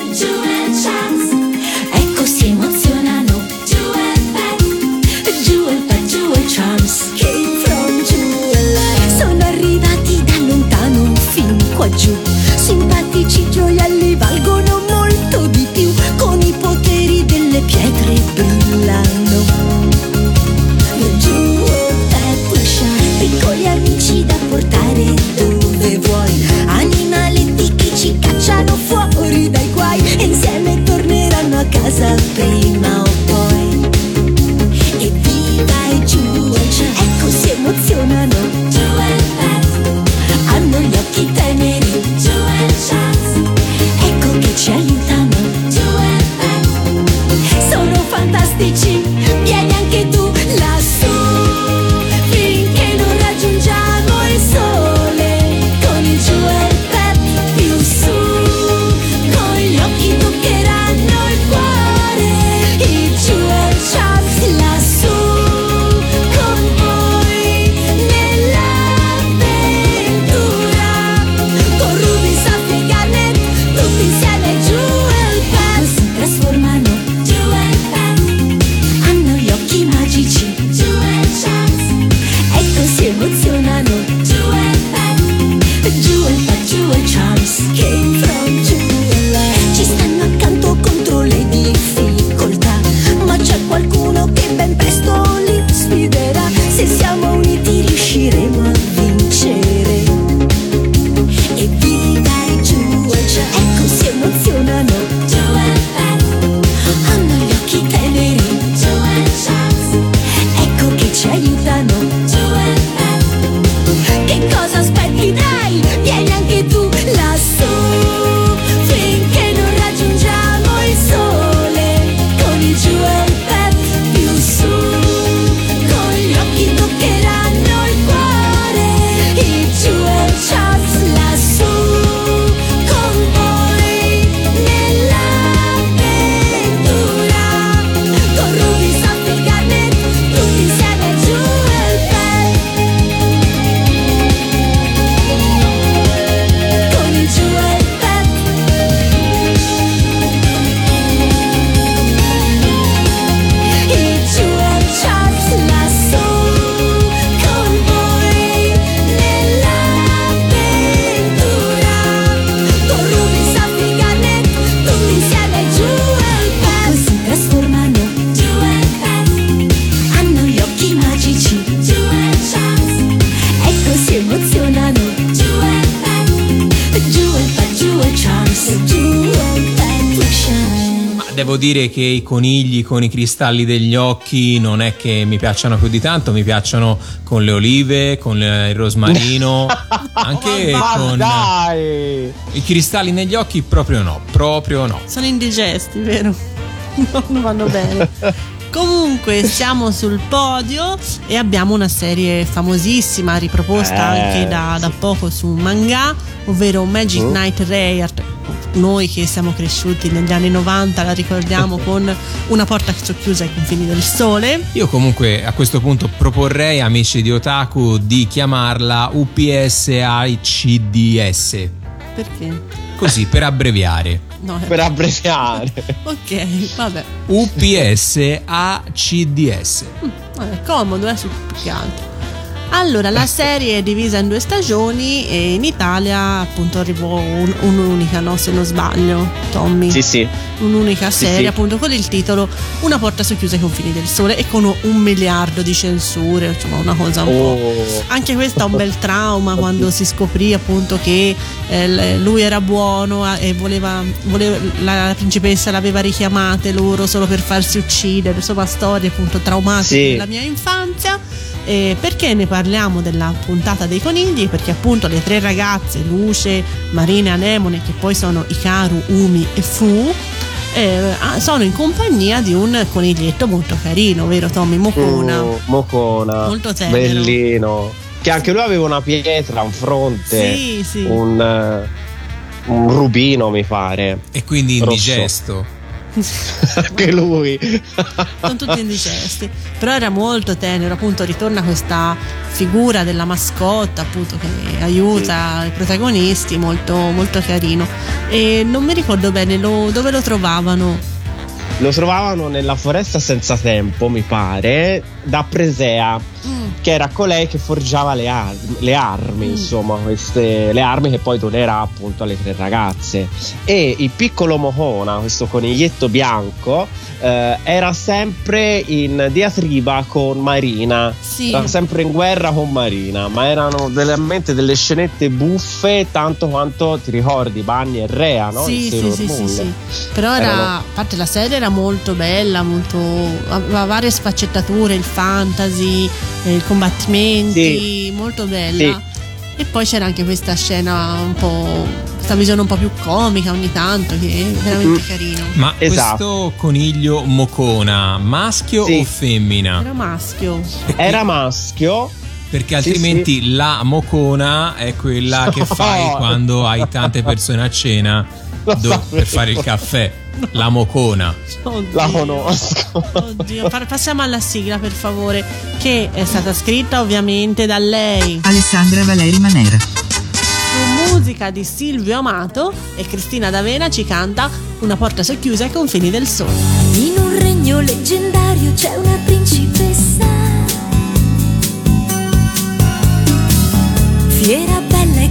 dire che i conigli con i cristalli degli occhi non è che mi piacciono più di tanto, mi piacciono con le olive, con il rosmarino, <laughs> anche Ma con dai! i cristalli negli occhi proprio no, proprio no. Sono indigesti, vero? <laughs> Non vanno bene. <laughs> Comunque <laughs> siamo sul podio e abbiamo una serie famosissima riproposta Eh, anche da, da poco su un manga, ovvero Magic Mm. Knight Rayard. Noi che siamo cresciuti negli anni 90 la ricordiamo <laughs> con una porta socchiusa ai confini del sole. Io comunque a questo punto proporrei amici di Otaku di chiamarla UPSACDS, Perché? Così per abbreviare. No, Per abbreviare. ok, vabbè. UPSACDS. Vabbè, comodo, eh, su più che altro. Allora, la serie è divisa in due stagioni e in Italia appunto arrivò un- un'unica, no? Se non sbaglio, Tommy. Sì, sì. Un'unica Sì, serie sì. appunto con il titolo Una porta socchiusa ai confini del sole e con un miliardo di censure, insomma una cosa un po'... Oh. Anche questo è un bel trauma <laughs> quando si scoprì appunto che eh, lui era buono eh, e voleva, voleva- la principessa l'aveva richiamate loro solo per farsi uccidere, insomma storie appunto traumatiche Sì. della mia infanzia. E perché ne parliamo della puntata dei conigli? Perché appunto le tre ragazze, Luce, Marina e Anemone, che poi sono Ikaru, Umi e Fu, eh, ah, sono in compagnia di un coniglietto molto carino, vero Tommy Mokuna? Mm, Mocona. Molto tenero. Bellino. Che anche lui aveva una pietra, un fronte. Sì, sì. Un, eh, un rubino, mi pare. E quindi Rosso. <laughs> Anche lui. sono tutti indigesti. Però era molto tenero appunto ritorna questa figura della mascotta appunto che aiuta i protagonisti molto, molto carino e non mi ricordo bene lo- dove lo trovavano? Lo trovavano nella foresta senza tempo, mi pare, da Presea, che era colei che forgiava le, ar- le armi, insomma, queste, le armi che poi donerà appunto alle tre ragazze. E il piccolo Mohona, questo coniglietto bianco, eh, era sempre in diatriba con Marina. Sì. Era sempre in guerra con Marina, ma erano veramente delle scenette buffe, tanto quanto ti ricordi Banni e Rea, no? sì, sì, sì, sì, sì. Però era, Erano- a parte la serie era molto bella, molto, aveva varie sfaccettature, il fantasy, eh, i combattimenti, molto bella. E poi c'era anche questa scena un po', questa visione un po' più comica ogni tanto, che è veramente Mm. carino. Ma Esatto. questo coniglio Mocona, maschio Sì. o femmina? Era maschio. Era maschio. Perché Sì, altrimenti la Mocona è quella che <laughs> fai quando hai tante persone a cena do- per fare il caffè. La Mocona. Oddio. La conosco. Oddio, pa- passiamo alla sigla per favore, che è stata scritta ovviamente da lei. Alessandra Valeri Manera. Su musica di Silvio Amato e Cristina D'Avena ci canta Una porta socchiusa ai confini del sole. In un regno leggendario c'è una principessa. Fiera,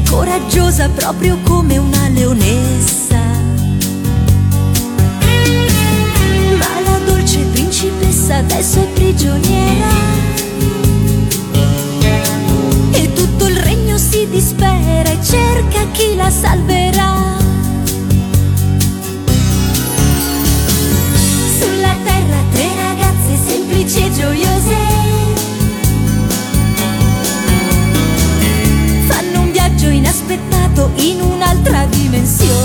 coraggiosa, proprio come una leonessa. Ma la dolce principessa adesso è prigioniera. E tutto il regno si dispera e cerca chi la salverà. Sulla terra tre ragazze semplici e gioiose in un'altra dimensione.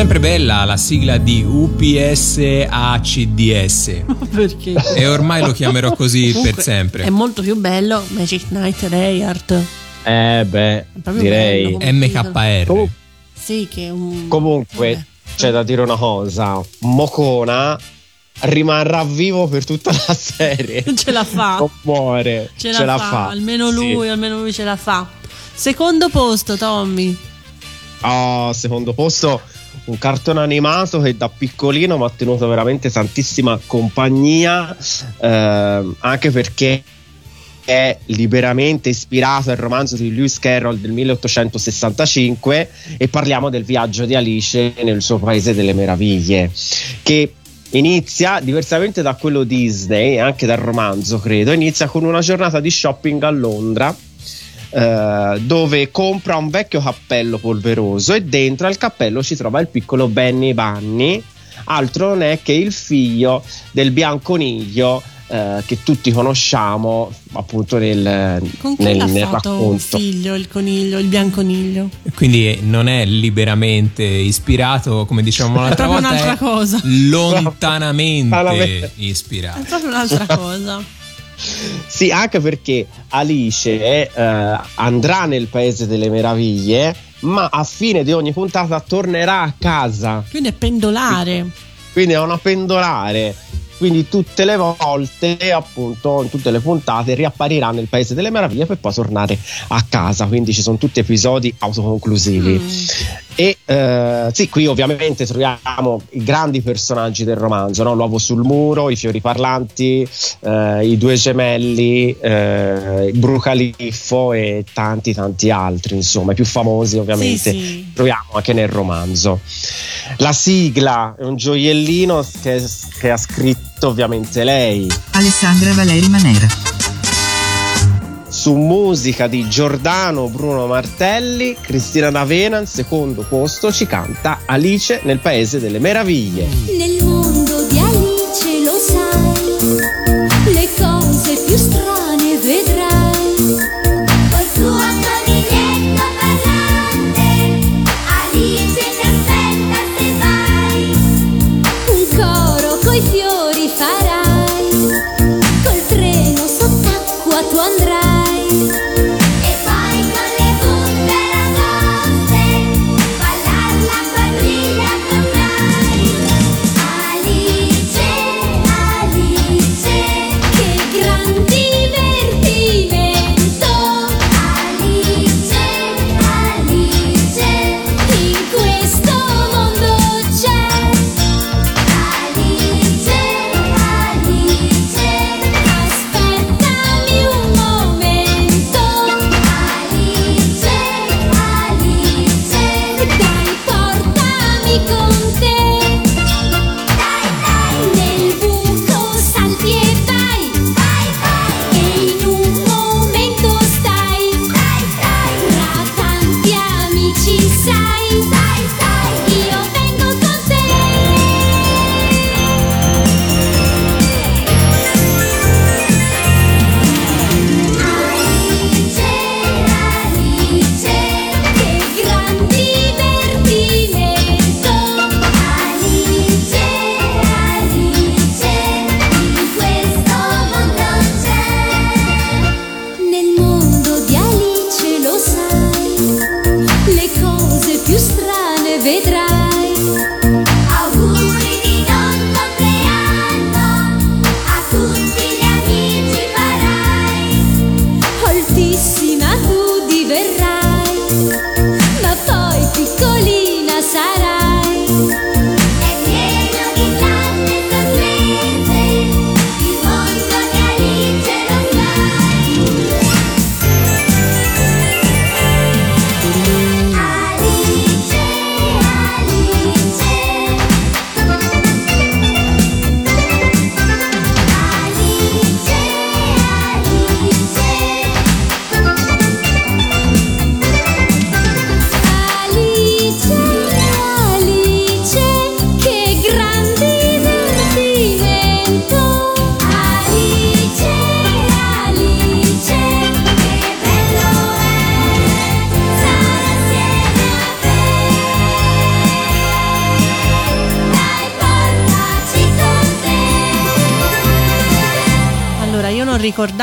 Sempre bella la sigla di UPS ACDS. Perché? E ormai lo chiamerò così per Comunque, sempre. È molto più bello Magic Knight Ray Art. Eh beh, proprio direi. MKR. Com- Sì, che è un. comunque, c'è da dire una cosa: Mocona rimarrà vivo per tutta la serie. <laughs> Ce la fa. Non muore. Ce la, fa. Almeno Sì. lui, almeno lui ce la fa. Secondo posto, Tommy. Ah, secondo posto un cartone animato che da piccolino mi ha tenuto veramente tantissima compagnia, ehm, anche perché è liberamente ispirato al romanzo di Lewis Carroll del 1865 e parliamo del viaggio di Alice nel suo paese delle meraviglie, che inizia diversamente da quello Disney anche dal romanzo, credo, inizia con una giornata di shopping a Londra eh, dove compra un vecchio cappello polveroso e dentro al cappello ci trova il piccolo Benny Bunny, altro non è che il figlio del bianconiglio eh, che tutti conosciamo appunto nel, Con chi nel, l'ha nel fatto un racconto. figlio, il coniglio, il bianconiglio? Quindi non è liberamente ispirato, come dicevamo <laughs> l'altra È proprio volta, un'altra è cosa. <laughs> lontanamente Lontanamente. ispirato. È proprio un'altra cosa. Sì, anche perché Alice eh, andrà nel paese delle meraviglie, ma a fine di ogni puntata tornerà a casa. Quindi è pendolare. Quindi è una pendolare. Quindi tutte le volte, appunto, in tutte le puntate riapparirà nel Paese delle Meraviglie per poi tornare a casa. Quindi ci sono tutti episodi autoconclusivi. E eh, sì, qui ovviamente troviamo i grandi personaggi del romanzo: no? l'uovo sul muro, i fiori parlanti, eh, i due gemelli, eh, il brucaliffo e tanti, tanti altri. Insomma, i più famosi, ovviamente, Sì, sì. troviamo anche nel romanzo. La sigla è un gioiellino che, che ha scritto ovviamente lei Alessandra Valeri Manera. Su musica di Giordano Bruno Martelli, Cristina D'Avena al secondo posto ci canta Alice nel Paese delle Meraviglie. Nel mondo di Alice lo sai, le cose più strane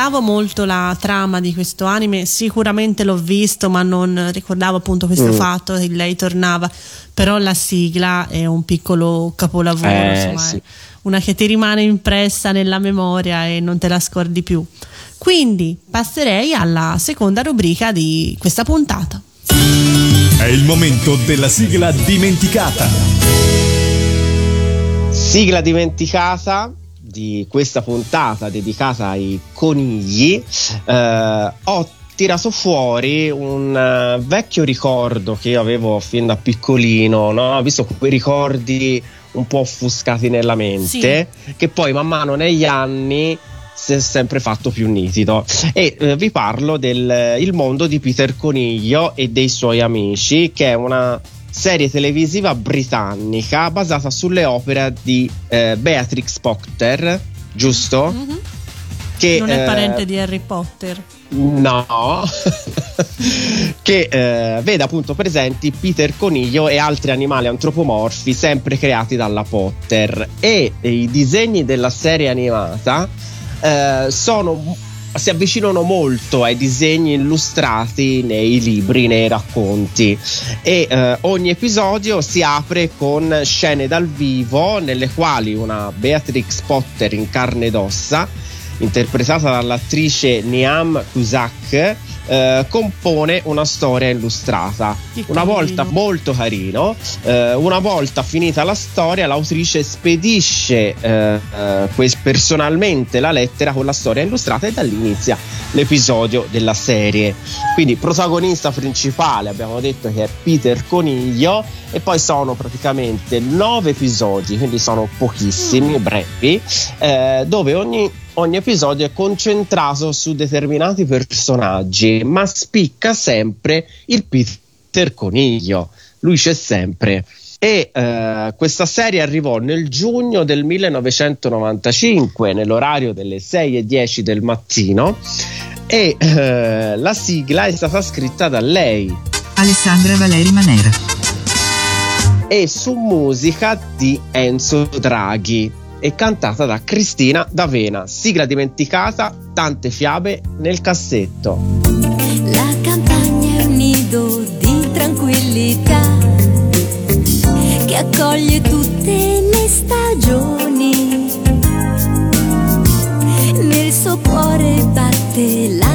ricordavo molto la trama di questo anime, sicuramente l'ho visto, ma non ricordavo appunto questo Mm. fatto che lei tornava. Però la sigla è un piccolo capolavoro, Eh, insomma, sì. una che ti rimane impressa nella memoria e non te la scordi più. Quindi passerei alla seconda rubrica di questa puntata. È il momento della sigla dimenticata. Sigla dimenticata di questa puntata dedicata ai conigli. Eh, ho tirato fuori un eh, vecchio ricordo che io avevo fin da piccolino, no? Ho visto quei ricordi un po' offuscati nella mente, che poi man mano negli anni si è sempre fatto più nitido. E eh, vi parlo del Il mondo di Peter Coniglio e dei suoi amici, che è una serie televisiva britannica basata sulle opere di eh, Beatrix Potter, giusto? Che, non è eh, parente di Harry Potter. No, <laughs> che eh, vede appunto presenti Peter Coniglio e altri animali antropomorfi sempre creati dalla Potter e, e i disegni della serie animata eh, sono si avvicinano molto ai disegni illustrati nei libri, nei racconti. E eh, ogni episodio si apre con scene dal vivo nelle quali una Beatrix Potter in carne ed ossa interpretata dall'attrice Niam Cusack, eh, compone una storia illustrata. Una volta molto carino, eh, una volta finita la storia, l'autrice spedisce eh, eh, personalmente la lettera con la storia illustrata e da lì inizia l'episodio della serie. Quindi protagonista principale abbiamo detto che è Peter Coniglio e poi sono praticamente nove episodi, quindi sono pochissimi, brevi, eh, dove ogni, ogni episodio è concentrato su determinati personaggi, ma spicca sempre il Peter Coniglio. Lui c'è sempre. E eh, questa serie arrivò nel giugno del 1995 nell'orario delle 6 e 10 del mattino e eh, la sigla è stata scritta da lei Alessandra Valeri Manera. e su musica di Enzo Draghi e cantata da Cristina D'Avena. Sigla dimenticata, tante fiabe nel cassetto. La campagna è un nido di tranquillità che accoglie tutte le stagioni. Nel suo cuore batte la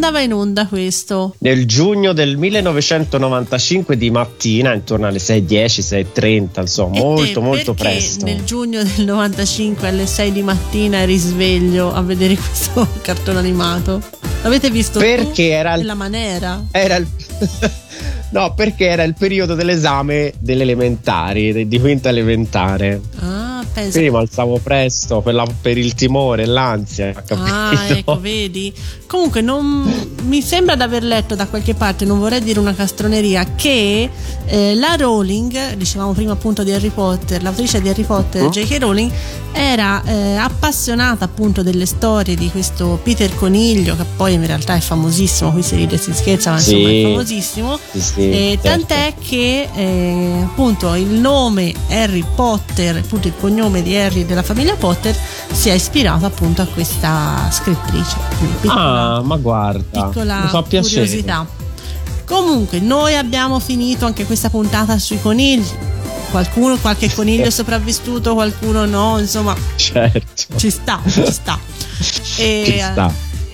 andava in onda questo? Nel giugno del 1995 di mattina, intorno alle 6.10, 6.30, insomma, E molto te, molto presto. Nel giugno del 95 alle 6 di mattina eri sveglio a vedere <laughs> questo cartone animato. L'avete visto? Perché tu? era il- Nella maniera. Era il... no, perché era il periodo dell'esame delle elementari, di quinta elementare. Ah, pensa. Quindi mi alzavo presto per, la- per il timore l'ansia. capito? Ah, ecco, <laughs> vedi. Comunque, non, mi sembra di aver letto da qualche parte, non vorrei dire una castroneria, che eh, la Rowling, dicevamo prima appunto di Harry Potter, l'autrice di Harry Potter, Oh. J.K. Rowling, era eh, appassionata appunto delle storie di questo Peter Coniglio, che poi in realtà è famosissimo, qui si ride si scherza, ma Sì. insomma è famosissimo. Sì, sì, Eh, certo. Tant'è che eh, appunto il nome Harry Potter, appunto il cognome di Harry della famiglia Potter, si è ispirato appunto a questa scrittrice. Piccola, Ah, ma guarda, piccola fa curiosità. Comunque, noi abbiamo finito anche questa puntata sui conigli. Qualcuno, qualche coniglio è <laughs> sopravvissuto, qualcuno no, insomma, Certo. ci sta, ci sta. E, Ci sta.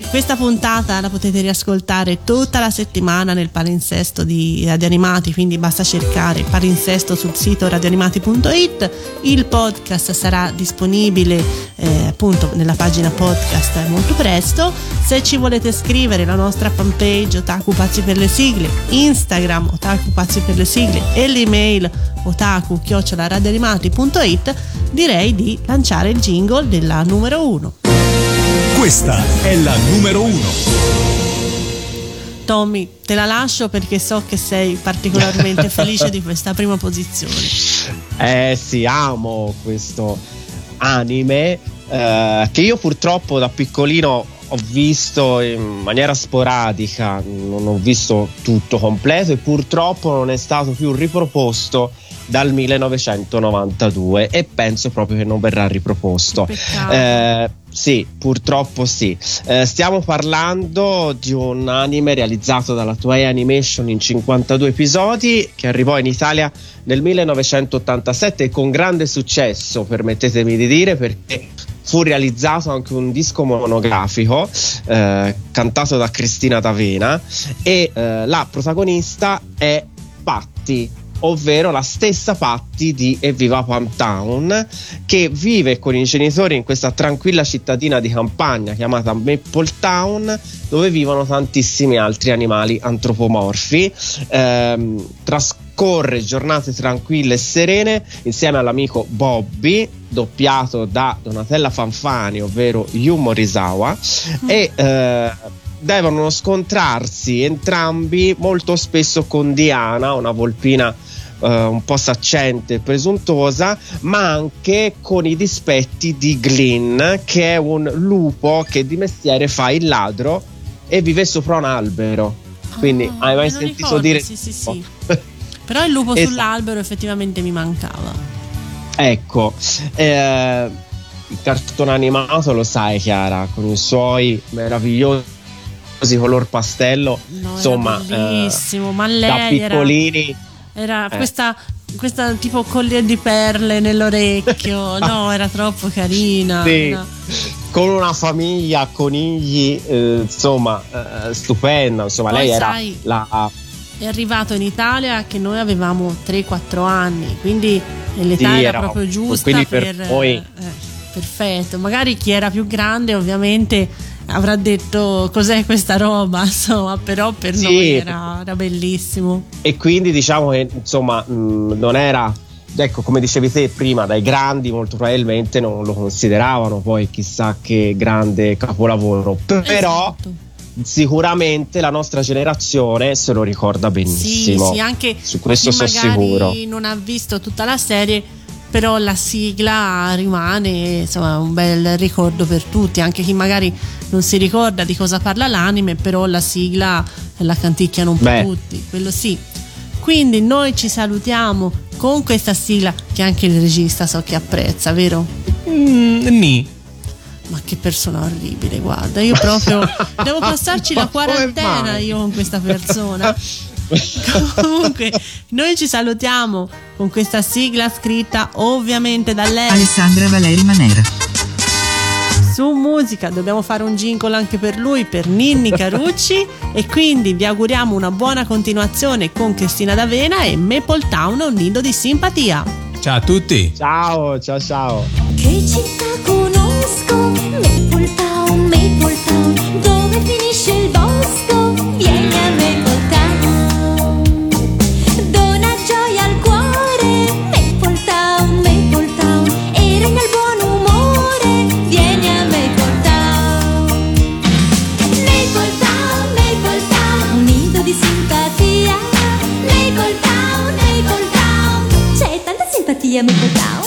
Questa puntata la potete riascoltare tutta la settimana nel palinsesto di Radio Animati, quindi basta cercare palinsesto sul sito radioanimati.it. Il podcast sarà disponibile eh, appunto nella pagina podcast molto presto. Se ci volete scrivere la nostra fanpage Otaku Pazzi per le sigle, Instagram Otaku Pazzi per le sigle e l'email otaku radioanimati.it direi di lanciare il jingle della numero 1. Questa è la numero uno. Tommy, te la lascio perché so che sei particolarmente <laughs> felice di questa prima posizione. Eh sì, amo questo anime eh, che io purtroppo da piccolino ho visto in maniera sporadica, non ho visto tutto completo e purtroppo non è stato più riproposto dal 1992 e penso proprio che non verrà riproposto. Eh, sì, purtroppo sì. Eh, stiamo parlando di un anime realizzato dalla Toei Animation in 52 episodi che arrivò in Italia nel 1987 e con grande successo, permettetemi di dire, perché fu realizzato anche un disco monografico eh, cantato da Cristina D'Avena e eh, la protagonista è Patti ovvero la stessa Patti di Evviva Town che vive con i genitori in questa tranquilla cittadina di campagna chiamata Maple Town dove vivono tantissimi altri animali antropomorfi. Ehm, trascorre giornate tranquille e serene insieme all'amico Bobby doppiato da Donatella Fanfani ovvero Yu Morisawa e eh, devono scontrarsi entrambi molto spesso con Diana una volpina eh, un po' saccente e presuntuosa, ma anche con i dispetti di Glyn, che è un lupo che di mestiere fa il ladro e vive sopra un albero. Quindi Ah, hai mai sentito ricordo, dire? Sì, sì, sì. Però il lupo <laughs> Esatto. sull'albero effettivamente mi mancava. Ecco, eh, il cartone animato lo sai Chiara, con i suoi meravigliosi color pastello, No, insomma, era bellissimo, ma eh, lei da piccolini era eh. questa, questa tipo collier di perle nell'orecchio. <laughs> no, era troppo carina. Sì. era- con una famiglia, conigli, eh, insomma, eh, stupenda. Insomma, Poi lei era sai- la. È arrivato in Italia che noi avevamo 3-4 anni, quindi l'età Sì, era era- proprio giusta quindi per noi- eh, perfetto. Magari chi era più grande ovviamente avrà detto cos'è questa roba, <laughs> insomma, però per Sì. noi era, era bellissimo. E quindi diciamo che insomma mh, non era. Ecco, come dicevi te prima, dai grandi molto probabilmente non lo consideravano poi chissà che grande capolavoro. Però Esatto. sicuramente la nostra generazione se lo ricorda Sì, benissimo. sì, anche Su questo sono sicuro. non ha visto tutta la serie, però la sigla rimane insomma un bel ricordo per tutti, anche chi magari non si ricorda di cosa parla l'anime, però la sigla la canticchiano un po' Beh. tutti, quello sì. Quindi noi ci salutiamo con questa sigla che anche il regista so che apprezza, vero? Mm, ni. Ma che persona orribile, guarda, io proprio <laughs> devo passarci la quarantena io con questa persona. <laughs> <laughs> Comunque, noi ci salutiamo con questa sigla scritta ovviamente da lei. Alessandra Valeri Manera. Su musica dobbiamo fare un jingle anche per lui, per Ninni Carucci. e quindi vi auguriamo una buona continuazione con Cristina D'Avena e Maple Town, un nido di simpatia. Ciao a tutti. Ciao, ciao, ciao. Che città conosco, Maple Town, Maple Town. me a mi.